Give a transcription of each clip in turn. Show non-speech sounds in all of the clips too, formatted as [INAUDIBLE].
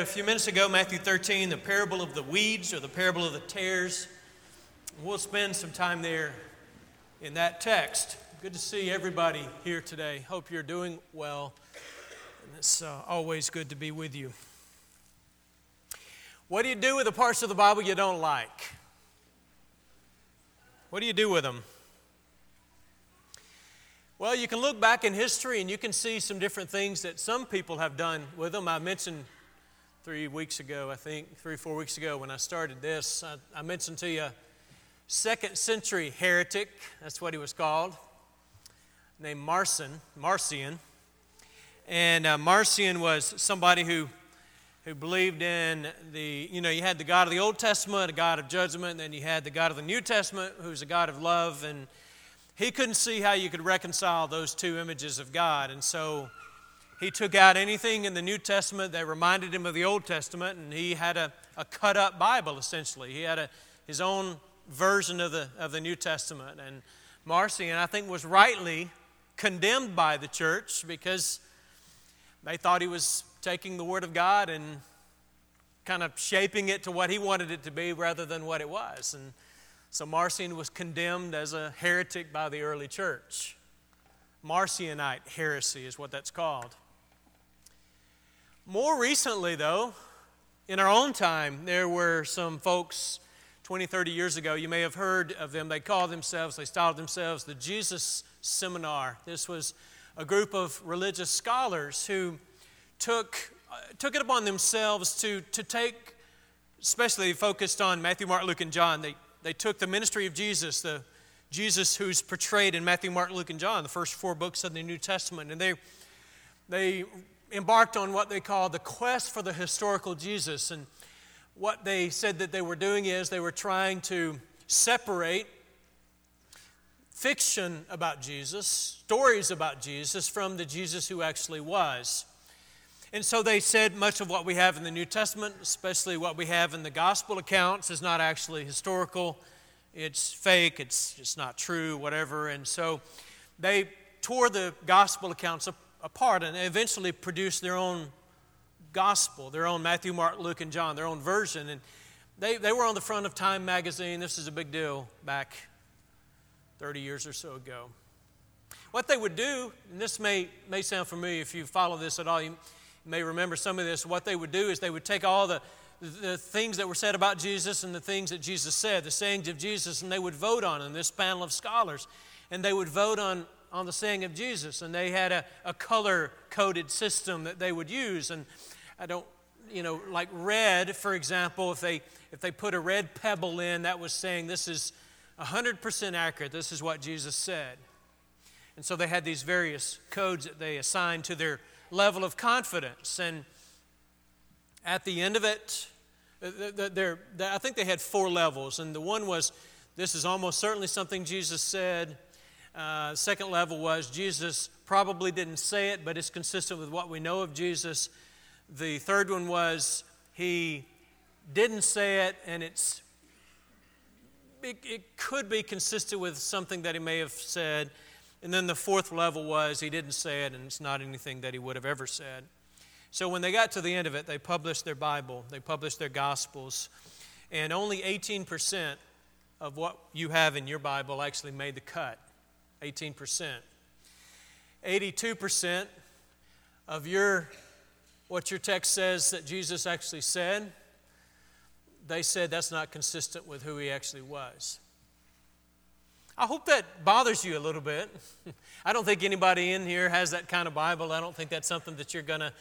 A few minutes ago, Matthew 13, the parable of the weeds or the parable of the tares. We'll spend some time there in that text. Good to see everybody here today. Hope you're doing well. And it's uh, always good to be with you. What do you do with the parts of the Bible you don't like? What do you do with them? Well, you can look back in history and you can see some different things that some people have done with them. I mentioned three weeks ago, I think, three or four weeks ago when I started this. I, I mentioned to you second century heretic, that's what he was called, named Marcion, Marcion. And uh, Marcion was somebody who, who believed in the, you know, you had the God of the Old Testament, a God of judgment, and then you had the God of the New Testament, who's a God of love. And he couldn't see how you could reconcile those two images of God. And so he took out anything in the New Testament that reminded him of the Old Testament, and he had a, a cut up Bible essentially. He had a, his own version of the, of the New Testament. And Marcion, I think, was rightly condemned by the church because they thought he was taking the Word of God and kind of shaping it to what he wanted it to be rather than what it was. And so Marcion was condemned as a heretic by the early church. Marcionite heresy is what that's called. More recently, though, in our own time, there were some folks 20, 30 years ago. You may have heard of them. They called themselves, they styled themselves the Jesus Seminar. This was a group of religious scholars who took, uh, took it upon themselves to, to take, especially focused on Matthew, Mark, Luke, and John. They, they took the ministry of Jesus, the Jesus who's portrayed in Matthew, Mark, Luke, and John, the first four books of the New Testament, and they, they embarked on what they called the quest for the historical Jesus. And what they said that they were doing is they were trying to separate fiction about Jesus, stories about Jesus, from the Jesus who actually was. And so they said much of what we have in the New Testament, especially what we have in the gospel accounts, is not actually historical. It's fake, it's just not true, whatever. And so they tore the gospel accounts apart and eventually produced their own gospel, their own Matthew, Mark, Luke, and John, their own version. And they, they were on the front of Time magazine. This is a big deal back 30 years or so ago. What they would do, and this may, may sound familiar if you follow this at all, you may remember some of this. What they would do is they would take all the, the things that were said about Jesus and the things that Jesus said, the sayings of Jesus, and they would vote on them, this panel of scholars. And they would vote on on the saying of Jesus, and they had a, a color coded system that they would use. And I don't, you know, like red, for example, if they if they put a red pebble in, that was saying this is 100% accurate. This is what Jesus said. And so they had these various codes that they assigned to their level of confidence. And at the end of it, uh, I think they had four levels. And the one was this is almost certainly something Jesus said. Uh, second level was Jesus probably didn't say it, but it's consistent with what we know of Jesus. The third one was he didn't say it, and it's it, it could be consistent with something that he may have said. And then the fourth level was he didn't say it, and it's not anything that he would have ever said. So when they got to the end of it, they published their Bible, they published their Gospels, and only 18% of what you have in your Bible actually made the cut. 18%. 82% of your what your text says that Jesus actually said, they said that's not consistent with who he actually was. I hope that bothers you a little bit. [LAUGHS] I don't think anybody in here has that kind of Bible. I don't think that's something that you're going to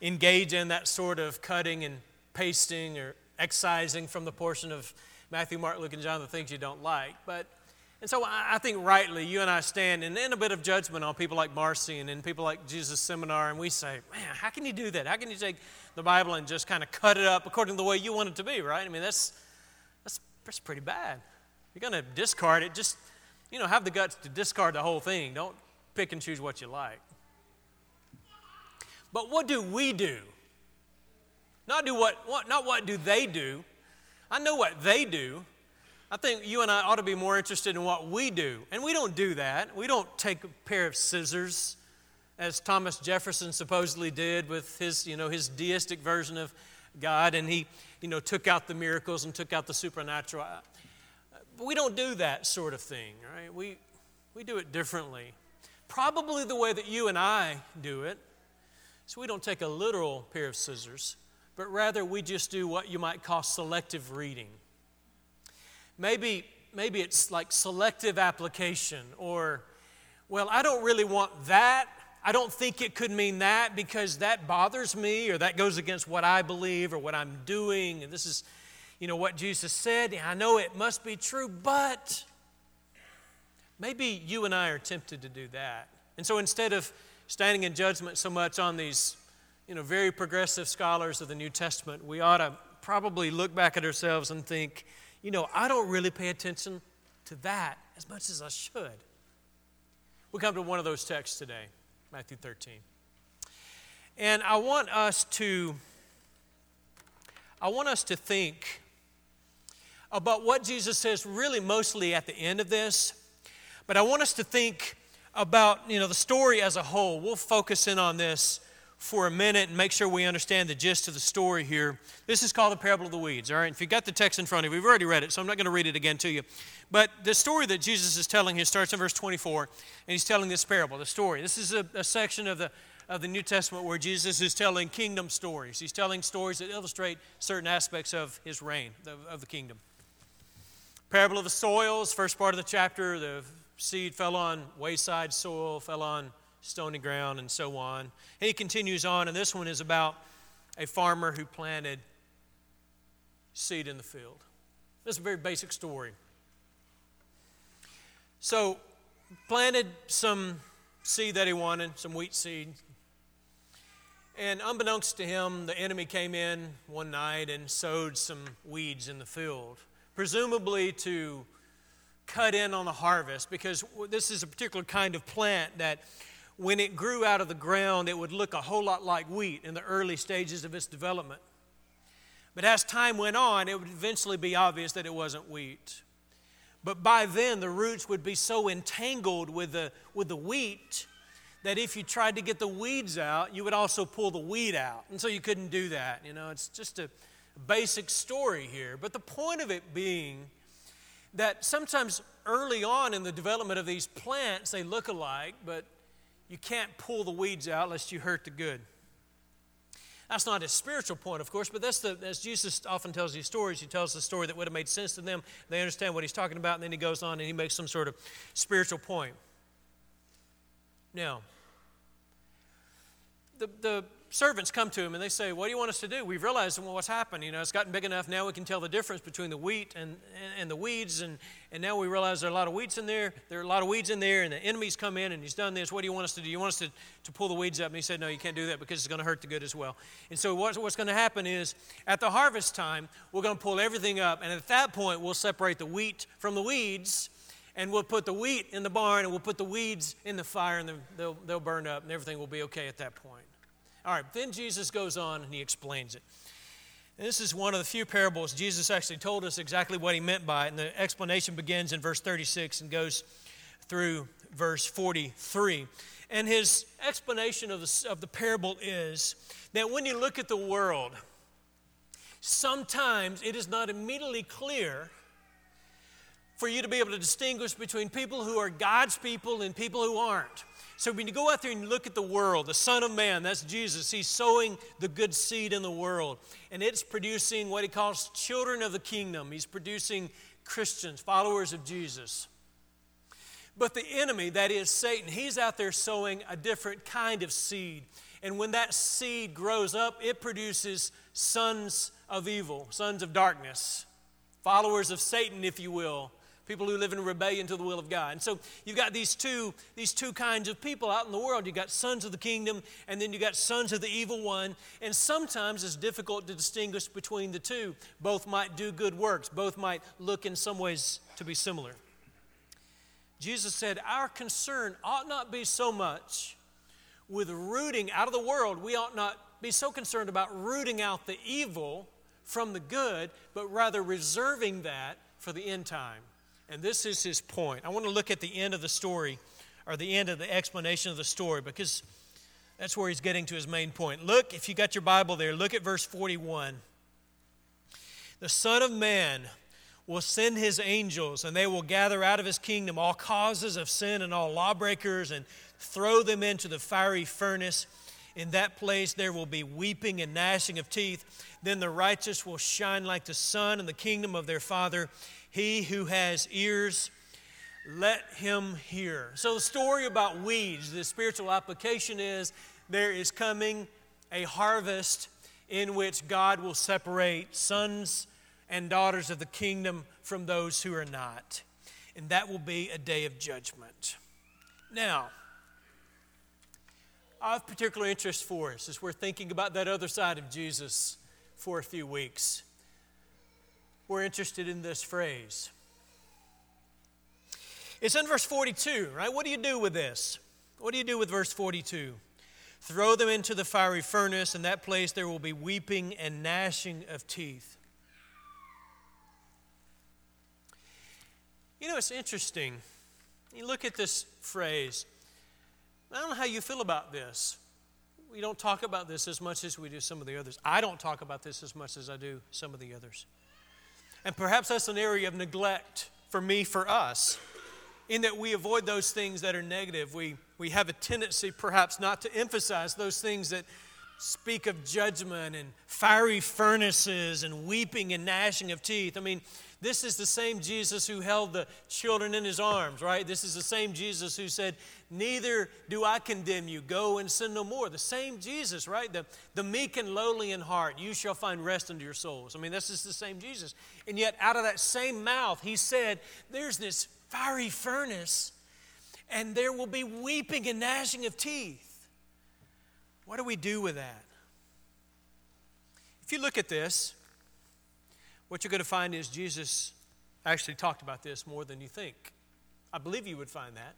engage in that sort of cutting and pasting or excising from the portion of Matthew, Mark, Luke, and John the things you don't like. But and so I think rightly, you and I stand in, in a bit of judgment on people like Marcion and people like Jesus Seminar, and we say, man, how can you do that? How can you take the Bible and just kind of cut it up according to the way you want it to be, right? I mean, that's, that's, that's pretty bad. You're going to discard it, just, you know, have the guts to discard the whole thing. Don't pick and choose what you like. But what do we do? Not do what, what not what do they do. I know what they do. I think you and I ought to be more interested in what we do. And we don't do that. We don't take a pair of scissors, as Thomas Jefferson supposedly did with his, you know, his deistic version of God and he, you know, took out the miracles and took out the supernatural. Uh, but we don't do that sort of thing, right? We, we do it differently. Probably the way that you and I do it. So we don't take a literal pair of scissors, but rather we just do what you might call selective reading. Maybe, maybe it's like selective application, or, well, I don't really want that. I don't think it could mean that because that bothers me, or that goes against what I believe or what I'm doing. And this is, you know, what Jesus said. I know it must be true, but maybe you and I are tempted to do that. And so instead of standing in judgment so much on these, you know, very progressive scholars of the New Testament, we ought to probably look back at ourselves and think, you know, I don't really pay attention to that as much as I should. We come to one of those texts today, Matthew 13. And I want us to I want us to think about what Jesus says really mostly at the end of this. But I want us to think about, you know, the story as a whole. We'll focus in on this for a minute and make sure we understand the gist of the story here. This is called the parable of the weeds, all right? If you've got the text in front of you, we've already read it, so I'm not going to read it again to you. But the story that Jesus is telling here starts in verse 24, and he's telling this parable, the story. This is a, a section of the, of the New Testament where Jesus is telling kingdom stories. He's telling stories that illustrate certain aspects of his reign, of, of the kingdom. Parable of the soils, first part of the chapter, the seed fell on wayside soil, fell on stony ground, and so on. And he continues on, and this one is about a farmer who planted seed in the field. This is a very basic story. So, planted some seed that he wanted, some wheat seed. And unbeknownst to him, the enemy came in one night and sowed some weeds in the field, presumably to cut in on the harvest because this is a particular kind of plant that when it grew out of the ground, it would look a whole lot like wheat in the early stages of its development. But as time went on, it would eventually be obvious that it wasn't wheat. But by then, the roots would be so entangled with the, with the wheat that if you tried to get the weeds out, you would also pull the weed out. And so you couldn't do that. You know, it's just a basic story here. But the point of it being that sometimes early on in the development of these plants, they look alike, but you can't pull the weeds out lest you hurt the good. That's not his spiritual point, of course, but that's the, as Jesus often tells these stories, he tells the story that would have made sense to them. They understand what he's talking about, and then he goes on and he makes some sort of spiritual point. Now, the, the servants come to him and they say, What do you want us to do? We've realized well, what's happened. You know, it's gotten big enough now we can tell the difference between the wheat and, and, and, the weeds. And, and now we realize there are a lot of weeds in there. There are a lot of weeds in there, and the enemy's come in and he's done this. What do you want us to do? You want us to, to pull the weeds up? And he said, No, you can't do that because it's going to hurt the good as well. And so what's, what's going to happen is at the harvest time, we're going to pull everything up. And at that point, we'll separate the wheat from the weeds and we'll put the wheat in the barn and we'll put the weeds in the fire and they'll, they'll burn up and everything will be okay at that point. All right, then Jesus goes on and he explains it. This is one of the few parables Jesus actually told us exactly what he meant by it. And the explanation begins in verse 36 and goes through verse 43. And his explanation of the, of the parable is that when you look at the world, sometimes it is not immediately clear for you to be able to distinguish between people who are God's people and people who aren't. So when you go out there and look at the world, the Son of Man, that's Jesus, he's sowing the good seed in the world. And it's producing what he calls children of the kingdom. He's producing Christians, followers of Jesus. But the enemy, that is Satan, he's out there sowing a different kind of seed. And when that seed grows up, it produces sons of evil, sons of darkness, followers of Satan, if you will people who live in rebellion to the will of God. And so you've got these two, these two kinds of people out in the world. You've got sons of the kingdom, and then you've got sons of the evil one. And sometimes it's difficult to distinguish between the two. Both might do good works, both might look in some ways to be similar. Jesus said, Our concern ought not be so much with rooting out of the world. We ought not be so concerned about rooting out the evil from the good, but rather reserving that for the end time. And this is his point. I want to look at the end of the story, or the end of the explanation of the story, because That's where he's getting to his main point. Look, if you got your Bible there, look at verse 41. The Son of Man will send his angels, and they will gather out of his kingdom all causes of sin and all lawbreakers and throw them into the fiery furnace. In that place there will be weeping and gnashing of teeth. Then the righteous will shine like the sun in the kingdom of their Father. He who has ears, let him hear. So, the story about weeds, the spiritual application is there is coming a harvest in which God will separate sons and daughters of the kingdom from those who are not. And that will be a day of judgment. Now, have particular interest for us as we're thinking about that other side of Jesus for a few weeks. We're interested in this phrase. It's in verse 42, right? What do you do with this? What do you do with verse 42? Throw them into the fiery furnace, in that place there will be weeping and gnashing of teeth. You know, it's interesting. You look at this phrase. I don't know how you feel about this. We don't talk about this as much as we do some of the others. I don't talk about this as much as I do some of the others. And perhaps that's an area of neglect for me, for us, in that we avoid those things that are negative. We, we have a tendency, perhaps, not to emphasize those things that speak of judgment and fiery furnaces and weeping and gnashing of teeth. I mean, this is the same Jesus who held the children in his arms, right? This is the same Jesus who said, Neither do I condemn you. Go and sin no more. The same Jesus, right? The, the meek and lowly in heart, you shall find rest unto your souls. I mean, this is the same Jesus. And yet, out of that same mouth, he said, There's this fiery furnace, and there will be weeping and gnashing of teeth. What do we do with that? If you look at this, what you're going to find is Jesus actually talked about this more than you think. I believe you would find that.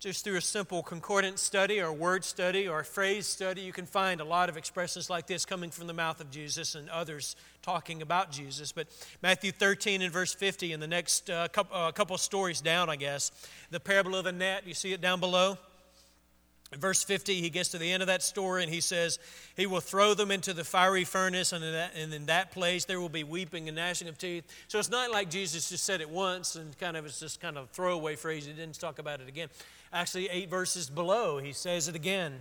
Just through a simple concordance study or word study or phrase study, you can find a lot of expressions like this coming from the mouth of Jesus and others talking about Jesus. But Matthew 13 and verse 50, and the next uh, couple, uh, couple stories down, I guess, the parable of the net, you see it down below? In verse 50, he gets to the end of that story and he says, He will throw them into the fiery furnace, and in, that, and in that place there will be weeping and gnashing of teeth. So it's not like Jesus just said it once and kind of it's just kind of a throwaway phrase. He didn't talk about it again. Actually, eight verses below, he says it again.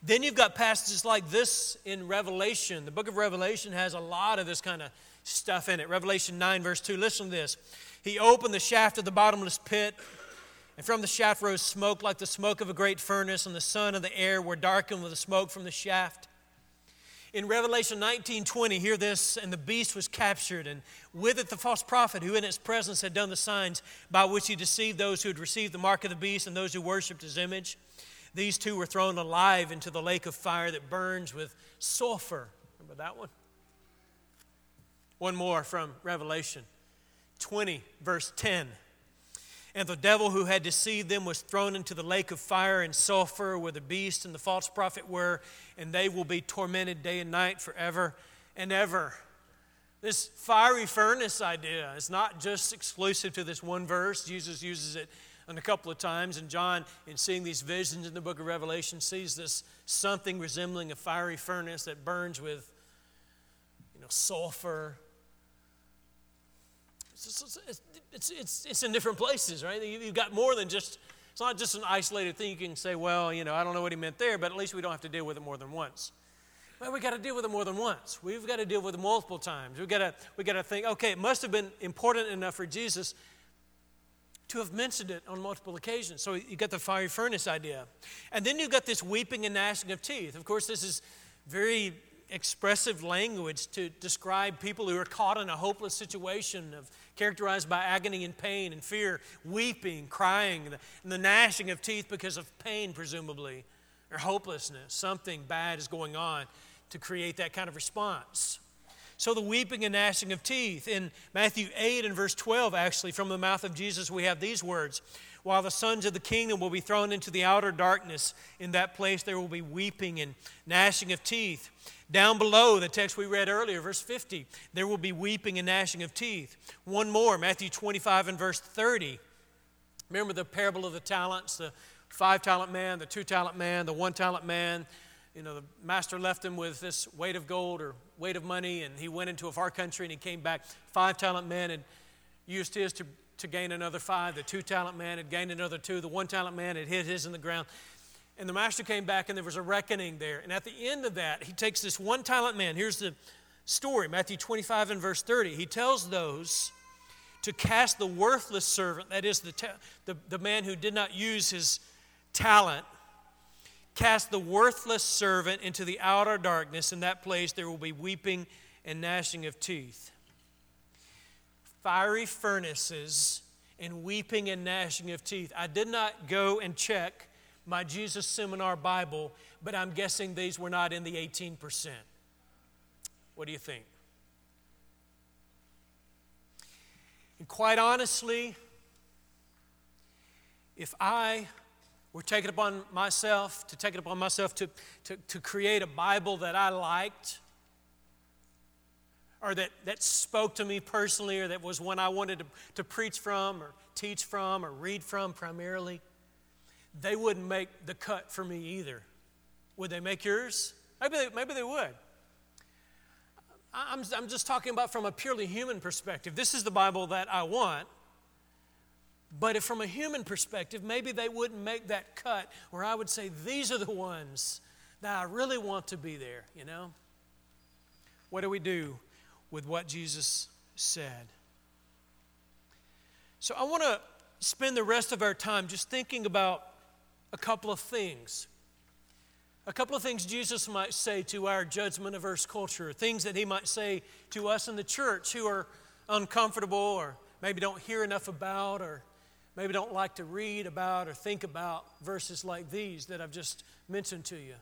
Then you've got passages like this in Revelation. The book of Revelation has a lot of this kind of stuff in it. Revelation 9, verse 2. Listen to this. He opened the shaft of the bottomless pit and from the shaft rose smoke like the smoke of a great furnace, and the sun and the air were darkened with the smoke from the shaft. In Revelation 19:20, hear this, and the beast was captured, and with it the false prophet, who in its presence had done the signs by which he deceived those who had received the mark of the beast and those who worshipped his image. These two were thrown alive into the lake of fire that burns with sulfur. Remember that one? One more from Revelation 20, verse 10. And the devil who had deceived them was thrown into the lake of fire and sulfur where the beast and the false prophet were, and they will be tormented day and night forever and ever. This fiery furnace idea is not just exclusive to this one verse. Jesus uses it a couple of times, and John, in seeing these visions in the book of Revelation, sees this something resembling a fiery furnace that burns with you know, sulfur it's, it's, it's, it's it's, it's in different places, right? You've got more than just, it's not just an isolated thing. You can say, well, you know, I don't know what he meant there, but at least we don't have to deal with it more than once. Well, we've got to deal with it more than once. We've got to deal with it multiple times. We've got to, we got to think, okay, it must have been important enough for Jesus to have mentioned it on multiple occasions. So you got the fiery furnace idea. And then you've got this weeping and gnashing of teeth. Of course, this is very expressive language to describe people who are caught in a hopeless situation of characterized by agony and pain and fear, weeping, crying, and the gnashing of teeth because of pain, presumably, or hopelessness. Something bad is going on to create that kind of response. So, the weeping and gnashing of teeth. In Matthew 8 and verse 12, actually, from the mouth of Jesus, we have these words While the sons of the kingdom will be thrown into the outer darkness, in that place there will be weeping and gnashing of teeth. Down below, the text we read earlier, verse 50, there will be weeping and gnashing of teeth. One more, Matthew 25 and verse 30. Remember the parable of the talents? The five talent man, the two talent man, the one talent man. You know, the master left him with this weight of gold or weight of money, and he went into a far country and he came back. Five talent man and used his to, to gain another five. The two talent man had gained another two. The one talent man had hit his in the ground. And the master came back, and there was a reckoning there. And at the end of that, he takes this one talent man. Here's the story Matthew 25 and verse 30. He tells those to cast the worthless servant, that is, the, the, the man who did not use his talent, cast the worthless servant into the outer darkness. In that place, there will be weeping and gnashing of teeth. Fiery furnaces and weeping and gnashing of teeth. I did not go and check my Jesus Seminar Bible, but I'm guessing these were not in the 18%. What do you think? And quite honestly, if I were taking upon myself to take it upon myself to, to, to create a Bible that I liked, or that, that spoke to me personally, or that was one I wanted to, to preach from, or teach from, or read from primarily, they wouldn't make the cut for me either. Would they make yours? Maybe they, maybe they would. I'm, I'm just talking about from a purely human perspective. This is the Bible that I want. But if from a human perspective, maybe they wouldn't make that cut where I would say, these are the ones that I really want to be there, you know? What do we do with what Jesus said? So I want to spend the rest of our time just thinking about a couple of things. A couple of things Jesus might say to our judgment averse culture, things that he might say to us in the church who are uncomfortable or maybe don't hear enough about or maybe don't like to read about or think about verses like these that I've just mentioned to you.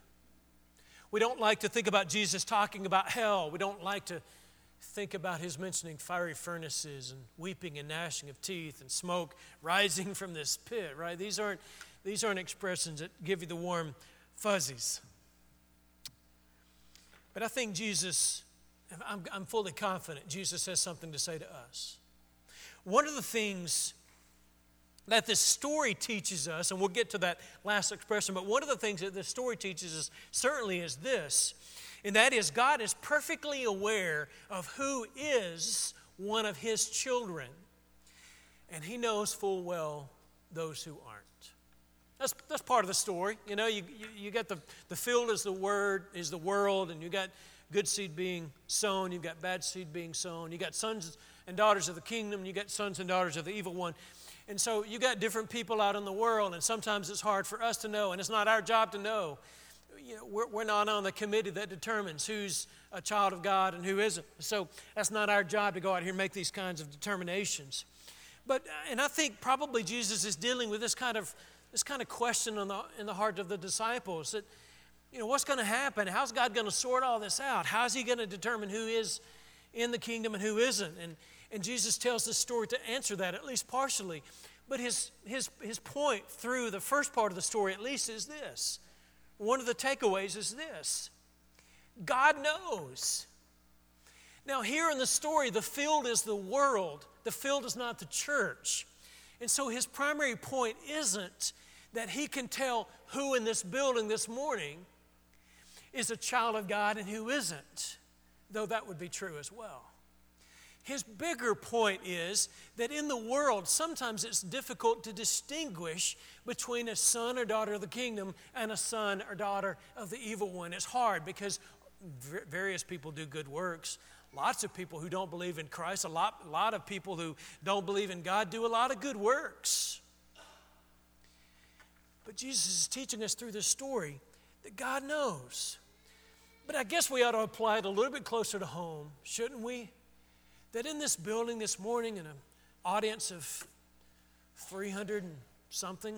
We don't like to think about Jesus talking about hell. We don't like to think about his mentioning fiery furnaces and weeping and gnashing of teeth and smoke rising from this pit, right? These aren't these aren't expressions that give you the warm fuzzies. But I think Jesus, I'm, I'm fully confident Jesus has something to say to us. One of the things that this story teaches us, and we'll get to that last expression, but one of the things that this story teaches us certainly is this, and that is God is perfectly aware of who is one of his children, and he knows full well those who aren't. That's, that's part of the story. You know, you, you, you got the, the field is the word, is the world, and you got good seed being sown, you've got bad seed being sown, you got sons and daughters of the kingdom, you got sons and daughters of the evil one. And so you got different people out in the world, and sometimes it's hard for us to know, and it's not our job to know. You know, we're, we're not on the committee that determines who's a child of God and who isn't. So that's not our job to go out here and make these kinds of determinations. But, uh, and I think probably Jesus is dealing with this kind of this kind of question in the, in the heart of the disciples that, you know, what's going to happen? How's God going to sort all this out? How's He going to determine who is in the kingdom and who isn't? And, and Jesus tells this story to answer that, at least partially. But his, his, his point through the first part of the story, at least, is this. One of the takeaways is this God knows. Now, here in the story, the field is the world, the field is not the church. And so his primary point isn't that he can tell who in this building this morning is a child of God and who isn't, though that would be true as well. His bigger point is that in the world, sometimes it's difficult to distinguish between a son or daughter of the kingdom and a son or daughter of the evil one. It's hard because various people do good works. Lots of people who don't believe in Christ, a lot, a lot of people who don't believe in God do a lot of good works. But Jesus is teaching us through this story that God knows. But I guess we ought to apply it a little bit closer to home, shouldn't we? That in this building this morning, in an audience of 300 and something,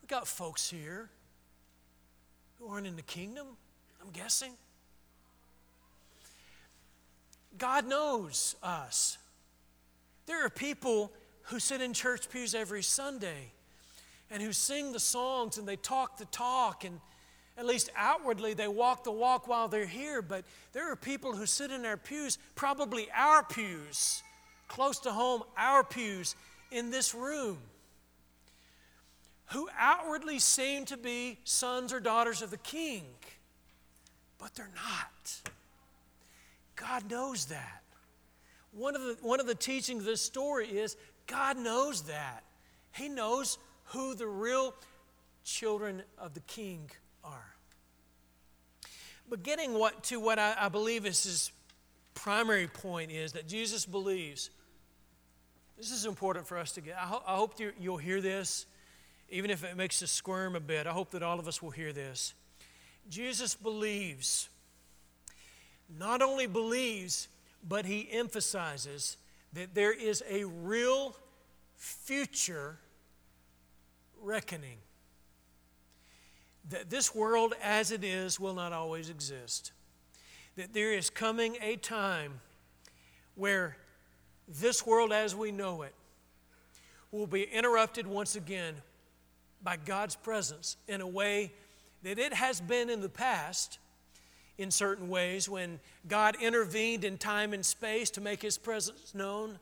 we've got folks here who aren't in the kingdom, I'm guessing. God knows us. There are people who sit in church pews every Sunday and who sing the songs and they talk the talk and at least outwardly they walk the walk while they're here but there are people who sit in our pews probably our pews close to home our pews in this room who outwardly seem to be sons or daughters of the king, but they're not. God knows that. One of the, one of the teachings of this story is God knows that. He knows who the real children of the king are. But getting what, to what I, I believe is his primary point is that Jesus believes. This is important for us to get. I, ho- I hope you, you'll hear this, even if it makes us squirm a bit. I hope that all of us will hear this. Jesus believes, not only believes, but he emphasizes that there is a real future reckoning. That this world as it is will not always exist. That there is coming a time where this world as we know it will be interrupted once again by God's presence in a way that it has been in the past in certain ways when God intervened in time and space to make his presence known.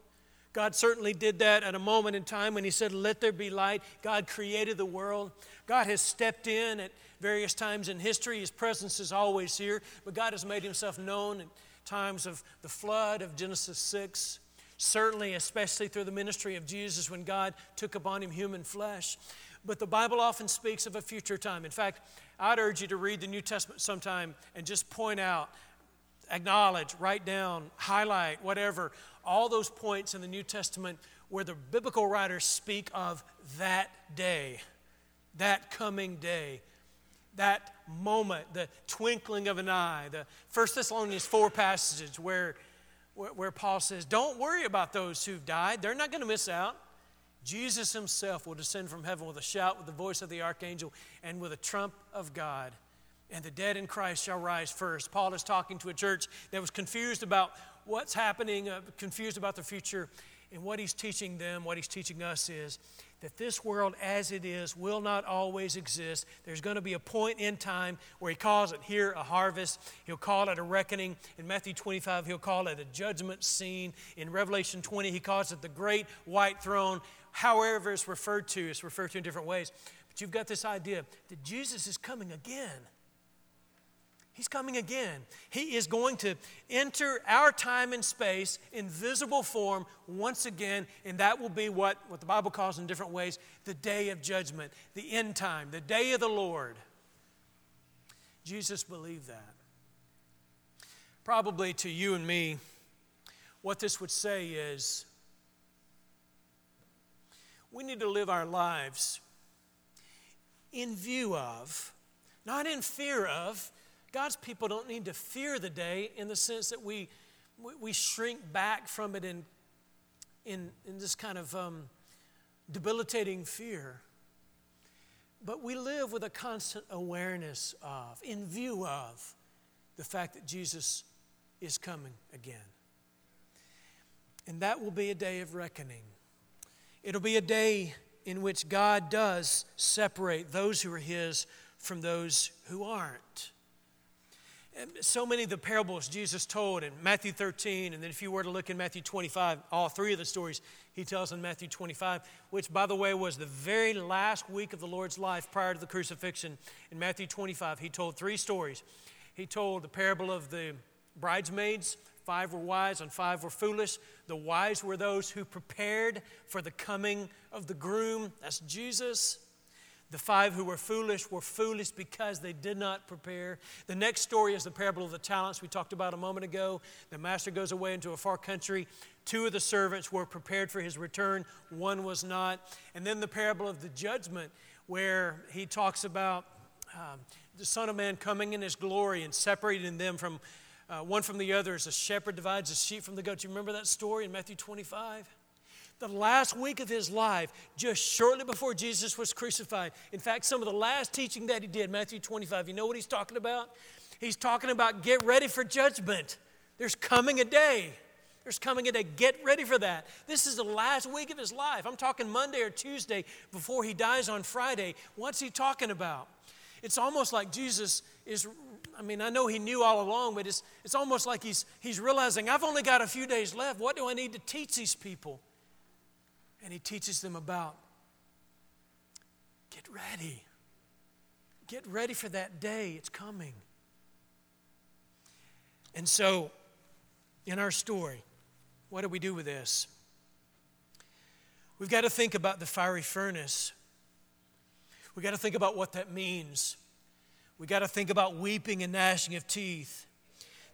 God certainly did that at a moment in time when he said, Let there be light. God created the world. God has stepped in at various times in history. His presence is always here, but God has made himself known in times of the flood of Genesis 6. Certainly, especially through the ministry of Jesus when God took upon him human flesh. But the Bible often speaks of a future time. In fact, I'd urge you to read the New Testament sometime and just point out, acknowledge, write down, highlight, whatever, all those points in the New Testament where the biblical writers speak of that day, that coming day, that moment, the twinkling of an eye. The First Thessalonians 4 passages where, where, where Paul says, Don't worry about those who've died, they're not going to miss out. Jesus himself will descend from heaven with a shout, with the voice of the archangel, and with a trump of God. And the dead in Christ shall rise first. Paul is talking to a church that was confused about what's happening, uh, confused about the future. And what he's teaching them, what he's teaching us is that this world as it is will not always exist. There's going to be a point in time where he calls it here a harvest. He'll call it a reckoning. In Matthew 25, he'll call it a judgment scene. In Revelation 20, he calls it the great white throne however it's referred to, it's referred to in different ways. But you've got this idea that Jesus is coming again. He's coming again. He is going to enter our time and space in visible form once again, and that will be what, what the Bible calls in different ways the day of judgment, the end time, the day of the Lord. Jesus believed that. Probably to you and me, what this would say is we need to live our lives in view of, not in fear of. God's people don't need to fear the day in the sense that we, we shrink back from it in, in, in this kind of um, debilitating fear. But we live with a constant awareness of, in view of, the fact that Jesus is coming again. And that will be a day of reckoning. It'll be a day in which God does separate those who are His from those who aren't. So many of the parables Jesus told in Matthew 13, and then if you were to look in Matthew 25, all three of the stories he tells in Matthew 25, which, by the way, was the very last week of the Lord's life prior to the crucifixion. In Matthew 25, he told three stories. He told the parable of the bridesmaids, Five were wise and five were foolish. The wise were those who prepared for the coming of the groom. That's Jesus. The five who were foolish were foolish because they did not prepare. The next story is the parable of the talents we talked about a moment ago. The master goes away into a far country. Two of the servants were prepared for his return, one was not. And then the parable of the judgment, where he talks about um, the Son of Man coming in his glory and separating them from uh, one from the other as a shepherd divides the sheep from the goats. You remember that story in Matthew 25? The last week of his life, just shortly before Jesus was crucified. In fact, some of the last teaching that he did, Matthew 25, you know what he's talking about? He's talking about get ready for judgment. There's coming a day. There's coming a day. Get ready for that. This is the last week of his life. I'm talking Monday or Tuesday before he dies on Friday. What's he talking about? It's almost like Jesus is I mean, I know he knew all along, but it's, it's almost like he's, he's realizing, I've only got a few days left. What do I need to teach these people? And he teaches them about Get ready. Get ready for that day. It's coming. And so, in our story, what do we do with this? We've got to think about the fiery furnace. We've got to think about what that means. We've got to think about weeping and gnashing of teeth.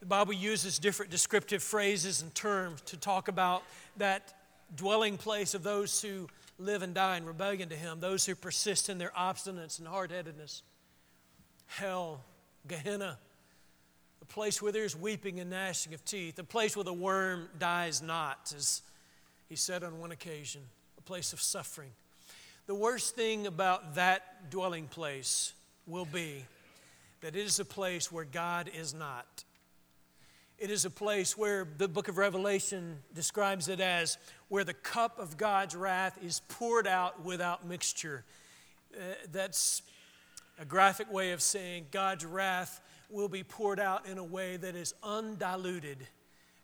The Bible uses different descriptive phrases and terms to talk about that dwelling place of those who live and die in rebellion to Him, those who persist in their obstinance and hard headedness. Hell, Gehenna, a place where there's weeping and gnashing of teeth, a place where the worm dies not, as he said on one occasion, a place of suffering. The worst thing about that dwelling place will be that it is a place where God is not. It is a place where the book of Revelation describes it as where the cup of God's wrath is poured out without mixture. Uh, that's a graphic way of saying God's wrath will be poured out in a way that is undiluted.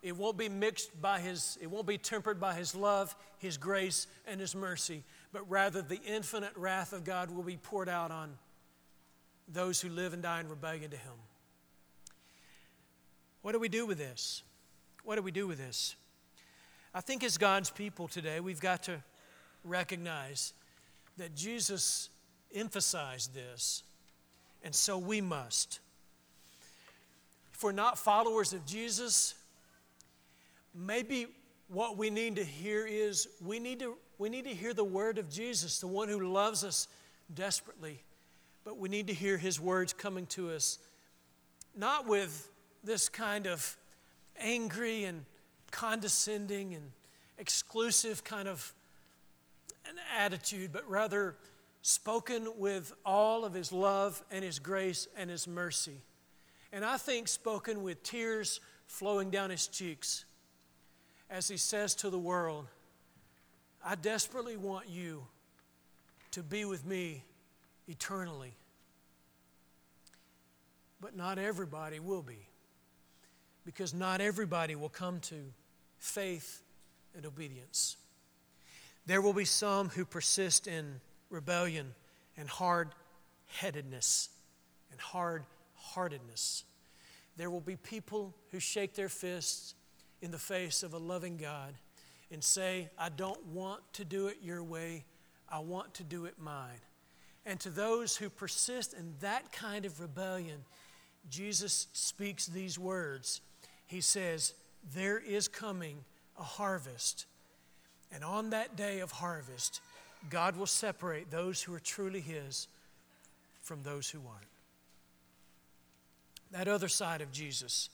It won't be mixed by his, it won't be tempered by his love, his grace, and his mercy, but rather the infinite wrath of God will be poured out on those who live and die in rebellion to him. What do we do with this? What do we do with this? I think as God's people today, we've got to recognize that Jesus emphasized this, and so we must. If we're not followers of Jesus, maybe what we need to hear is we need to, we need to hear the word of Jesus, the one who loves us desperately. But we need to hear his words coming to us, not with this kind of angry and condescending and exclusive kind of an attitude, but rather spoken with all of his love and his grace and his mercy. And I think spoken with tears flowing down his cheeks as he says to the world, I desperately want you to be with me eternally. But not everybody will be because not everybody will come to faith and obedience. There will be some who persist in rebellion and hard headedness and hard heartedness. There will be people who shake their fists in the face of a loving God and say, I don't want to do it your way, I want to do it mine. And to those who persist in that kind of rebellion, Jesus speaks these words he says, There is coming a harvest. And on that day of harvest, God will separate those who are truly His from those who aren't. That other side of Jesus,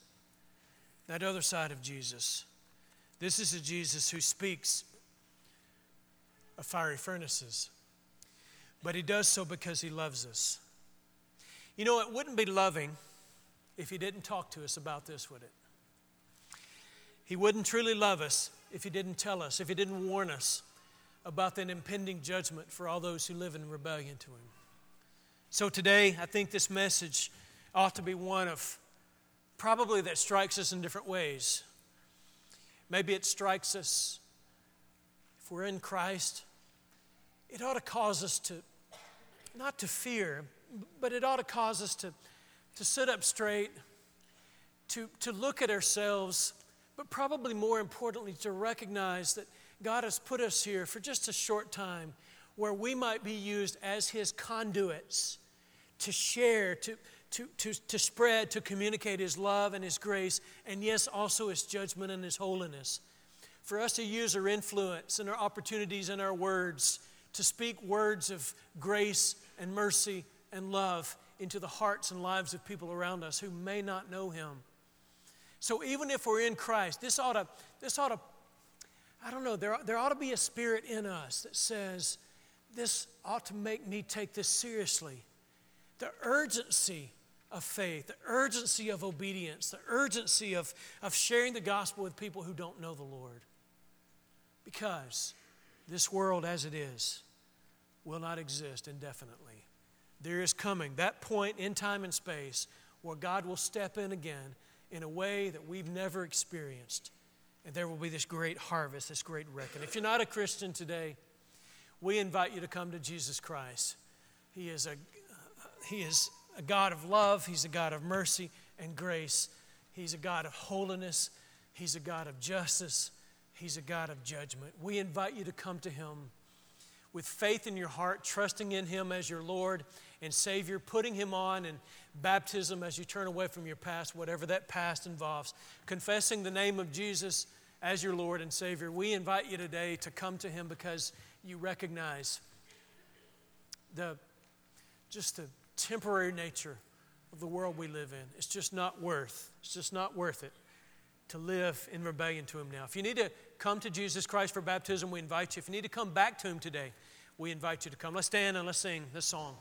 that other side of Jesus, this is a Jesus who speaks of fiery furnaces, but He does so because He loves us. You know, it wouldn't be loving if He didn't talk to us about this, would it? He wouldn't truly love us if He didn't tell us, if He didn't warn us about that impending judgment for all those who live in rebellion to Him. So today, I think this message ought to be one of probably that strikes us in different ways. Maybe it strikes us if we're in Christ. It ought to cause us to, not to fear, but it ought to cause us to, to sit up straight, to, to look at ourselves but probably more importantly, to recognize that God has put us here for just a short time where we might be used as His conduits to share, to, to, to, to spread, to communicate His love and His grace, and yes, also His judgment and His holiness. For us to use our influence and our opportunities and our words to speak words of grace and mercy and love into the hearts and lives of people around us who may not know Him. So even if we're in Christ, this ought to, this ought to I don't know, there, there ought to be a spirit in us that says, this ought to make me take this seriously. The urgency of faith, the urgency of obedience, the urgency of, of sharing the gospel with people who don't know the Lord. Because this world as it is will not exist indefinitely. There is coming that point in time and space where God will step in again in a way that we've never experienced. And there will be this great harvest, this great reckoning. If you're not a Christian today, we invite you to come to Jesus Christ. He is a, he is a God of love, He's a God of mercy and grace. He's a God of holiness, He's a God of justice, He's a God of judgment. We invite you to come to Him with faith in your heart, trusting in Him as your Lord and Savior, putting Him on in baptism as you turn away from your past, whatever that past involves, confessing the name of Jesus as your Lord and Savior. We invite you today to come to Him because you recognize the just the temporary nature of the world we live in. It's just not worth. It's just not worth it to live in rebellion to Him now. If you need to come to Jesus Christ for baptism, we invite you. If you need to come back to Him today, we invite you to come. Let's stand and let's sing this song.